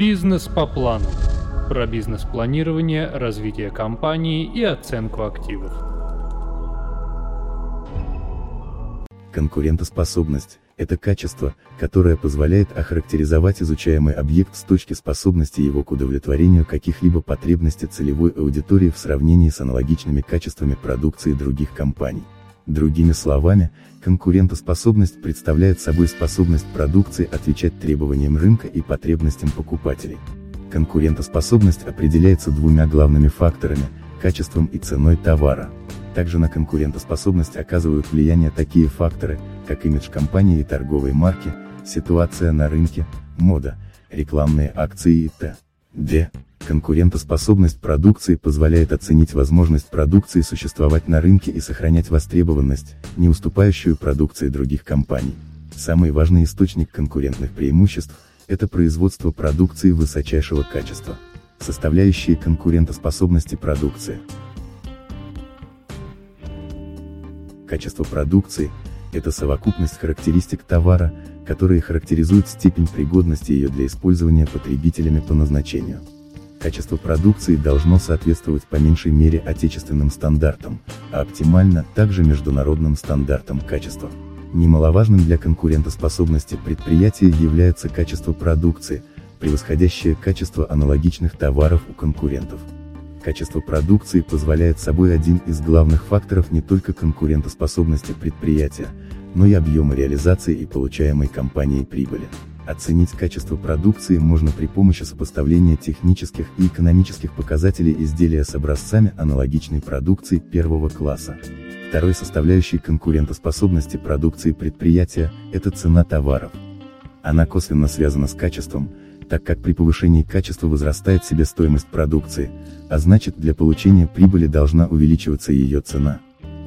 Бизнес по плану. Про бизнес-планирование, развитие компании и оценку активов. Конкурентоспособность – это качество, которое позволяет охарактеризовать изучаемый объект с точки способности его к удовлетворению каких-либо потребностей целевой аудитории в сравнении с аналогичными качествами продукции других компаний. Другими словами, конкурентоспособность представляет собой способность продукции отвечать требованиям рынка и потребностям покупателей. Конкурентоспособность определяется двумя главными факторами – качеством и ценой товара. Также на конкурентоспособность оказывают влияние такие факторы, как имидж компании и торговой марки, ситуация на рынке, мода, рекламные акции и т.д. Конкурентоспособность продукции позволяет оценить возможность продукции существовать на рынке и сохранять востребованность, не уступающую продукции других компаний. Самый важный источник конкурентных преимуществ – это производство продукции высочайшего качества. Составляющие конкурентоспособности продукции. Качество продукции – это совокупность характеристик товара, которые характеризуют степень пригодности ее для использования потребителями по назначению. Качество продукции должно соответствовать по меньшей мере отечественным стандартам, а оптимально также международным стандартам качества. Немаловажным для конкурентоспособности предприятия является качество продукции, превосходящее качество аналогичных товаров у конкурентов. Качество продукции позволяет собой один из главных факторов не только конкурентоспособности предприятия, но и объема реализации и получаемой компанией прибыли. Оценить качество продукции можно при помощи сопоставления технических и экономических показателей изделия с образцами аналогичной продукции первого класса. Второй составляющей конкурентоспособности продукции предприятия – это цена товаров. Она косвенно связана с качеством, так как при повышении качества возрастает себестоимость продукции, а значит для получения прибыли должна увеличиваться ее цена.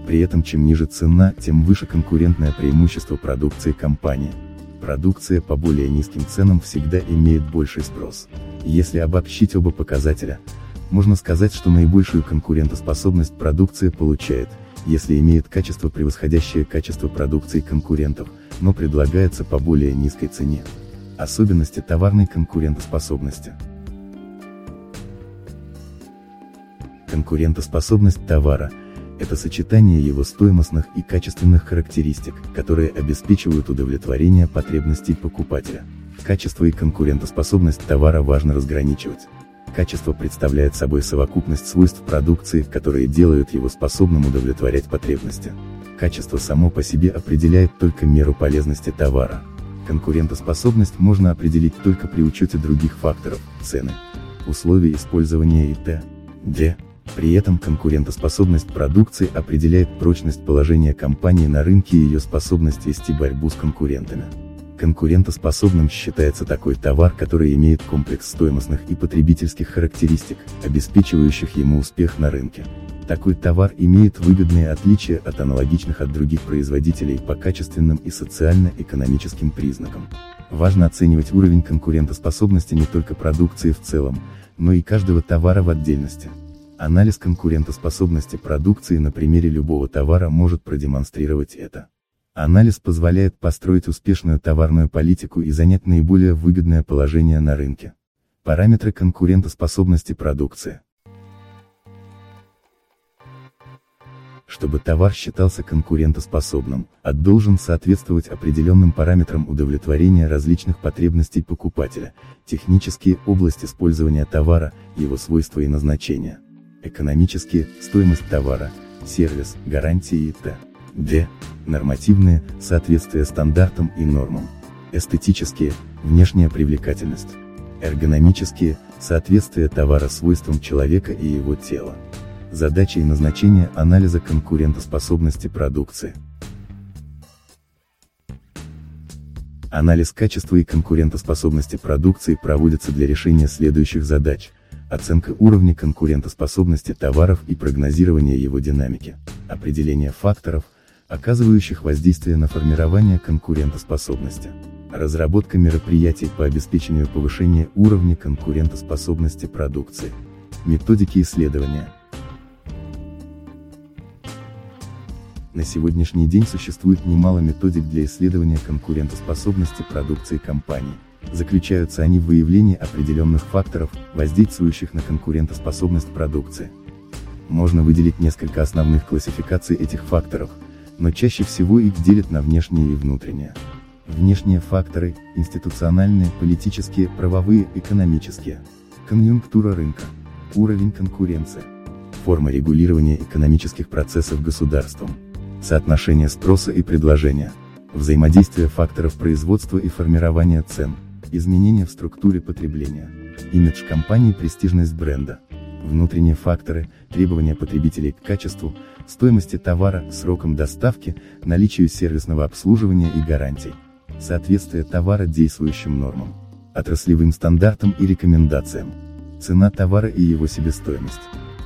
При этом чем ниже цена, тем выше конкурентное преимущество продукции компании продукция по более низким ценам всегда имеет больший спрос. Если обобщить оба показателя, можно сказать, что наибольшую конкурентоспособность продукция получает, если имеет качество превосходящее качество продукции конкурентов, но предлагается по более низкой цене. Особенности товарной конкурентоспособности. Конкурентоспособность товара – это сочетание его стоимостных и качественных характеристик, которые обеспечивают удовлетворение потребностей покупателя. Качество и конкурентоспособность товара важно разграничивать. Качество представляет собой совокупность свойств продукции, которые делают его способным удовлетворять потребности. Качество само по себе определяет только меру полезности товара. Конкурентоспособность можно определить только при учете других факторов, цены, условий использования и т.д. При этом конкурентоспособность продукции определяет прочность положения компании на рынке и ее способность вести борьбу с конкурентами. Конкурентоспособным считается такой товар, который имеет комплекс стоимостных и потребительских характеристик, обеспечивающих ему успех на рынке. Такой товар имеет выгодные отличия от аналогичных от других производителей по качественным и социально-экономическим признакам. Важно оценивать уровень конкурентоспособности не только продукции в целом, но и каждого товара в отдельности. Анализ конкурентоспособности продукции на примере любого товара может продемонстрировать это. Анализ позволяет построить успешную товарную политику и занять наиболее выгодное положение на рынке. Параметры конкурентоспособности продукции. Чтобы товар считался конкурентоспособным, а должен соответствовать определенным параметрам удовлетворения различных потребностей покупателя, технические области использования товара, его свойства и назначения экономические, стоимость товара, сервис, гарантии и т.д. Нормативные, соответствие стандартам и нормам. Эстетические, внешняя привлекательность. Эргономические, соответствие товара свойствам человека и его тела. Задача и назначение анализа конкурентоспособности продукции. Анализ качества и конкурентоспособности продукции проводится для решения следующих задач – оценка уровня конкурентоспособности товаров и прогнозирование его динамики, определение факторов, оказывающих воздействие на формирование конкурентоспособности, разработка мероприятий по обеспечению повышения уровня конкурентоспособности продукции, методики исследования. На сегодняшний день существует немало методик для исследования конкурентоспособности продукции компании. Заключаются они в выявлении определенных факторов, воздействующих на конкурентоспособность продукции. Можно выделить несколько основных классификаций этих факторов, но чаще всего их делят на внешние и внутренние. Внешние факторы – институциональные, политические, правовые, экономические. Конъюнктура рынка. Уровень конкуренции. Форма регулирования экономических процессов государством. Соотношение спроса и предложения. Взаимодействие факторов производства и формирования цен. Изменения в структуре потребления. Имидж компании престижность бренда. Внутренние факторы, требования потребителей к качеству, стоимости товара, срокам доставки, наличию сервисного обслуживания и гарантий. Соответствие товара действующим нормам. Отраслевым стандартам и рекомендациям. Цена товара и его себестоимость.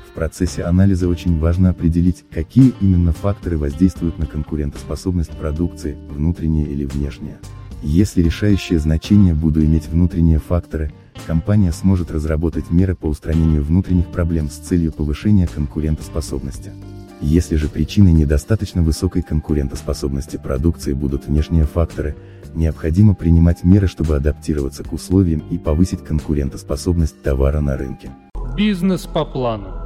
В процессе анализа очень важно определить, какие именно факторы воздействуют на конкурентоспособность продукции, внутренние или внешние. Если решающее значение будут иметь внутренние факторы, компания сможет разработать меры по устранению внутренних проблем с целью повышения конкурентоспособности. Если же причиной недостаточно высокой конкурентоспособности продукции будут внешние факторы, необходимо принимать меры, чтобы адаптироваться к условиям и повысить конкурентоспособность товара на рынке. Бизнес по плану.